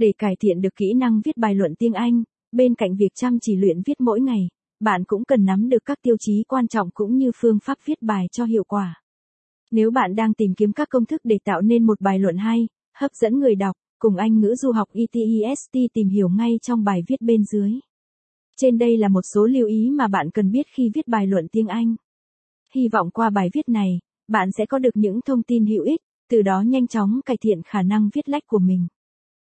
Để cải thiện được kỹ năng viết bài luận tiếng Anh, bên cạnh việc chăm chỉ luyện viết mỗi ngày, bạn cũng cần nắm được các tiêu chí quan trọng cũng như phương pháp viết bài cho hiệu quả. Nếu bạn đang tìm kiếm các công thức để tạo nên một bài luận hay, hấp dẫn người đọc, cùng Anh ngữ du học ETEST tìm hiểu ngay trong bài viết bên dưới. Trên đây là một số lưu ý mà bạn cần biết khi viết bài luận tiếng Anh. Hy vọng qua bài viết này, bạn sẽ có được những thông tin hữu ích, từ đó nhanh chóng cải thiện khả năng viết lách của mình.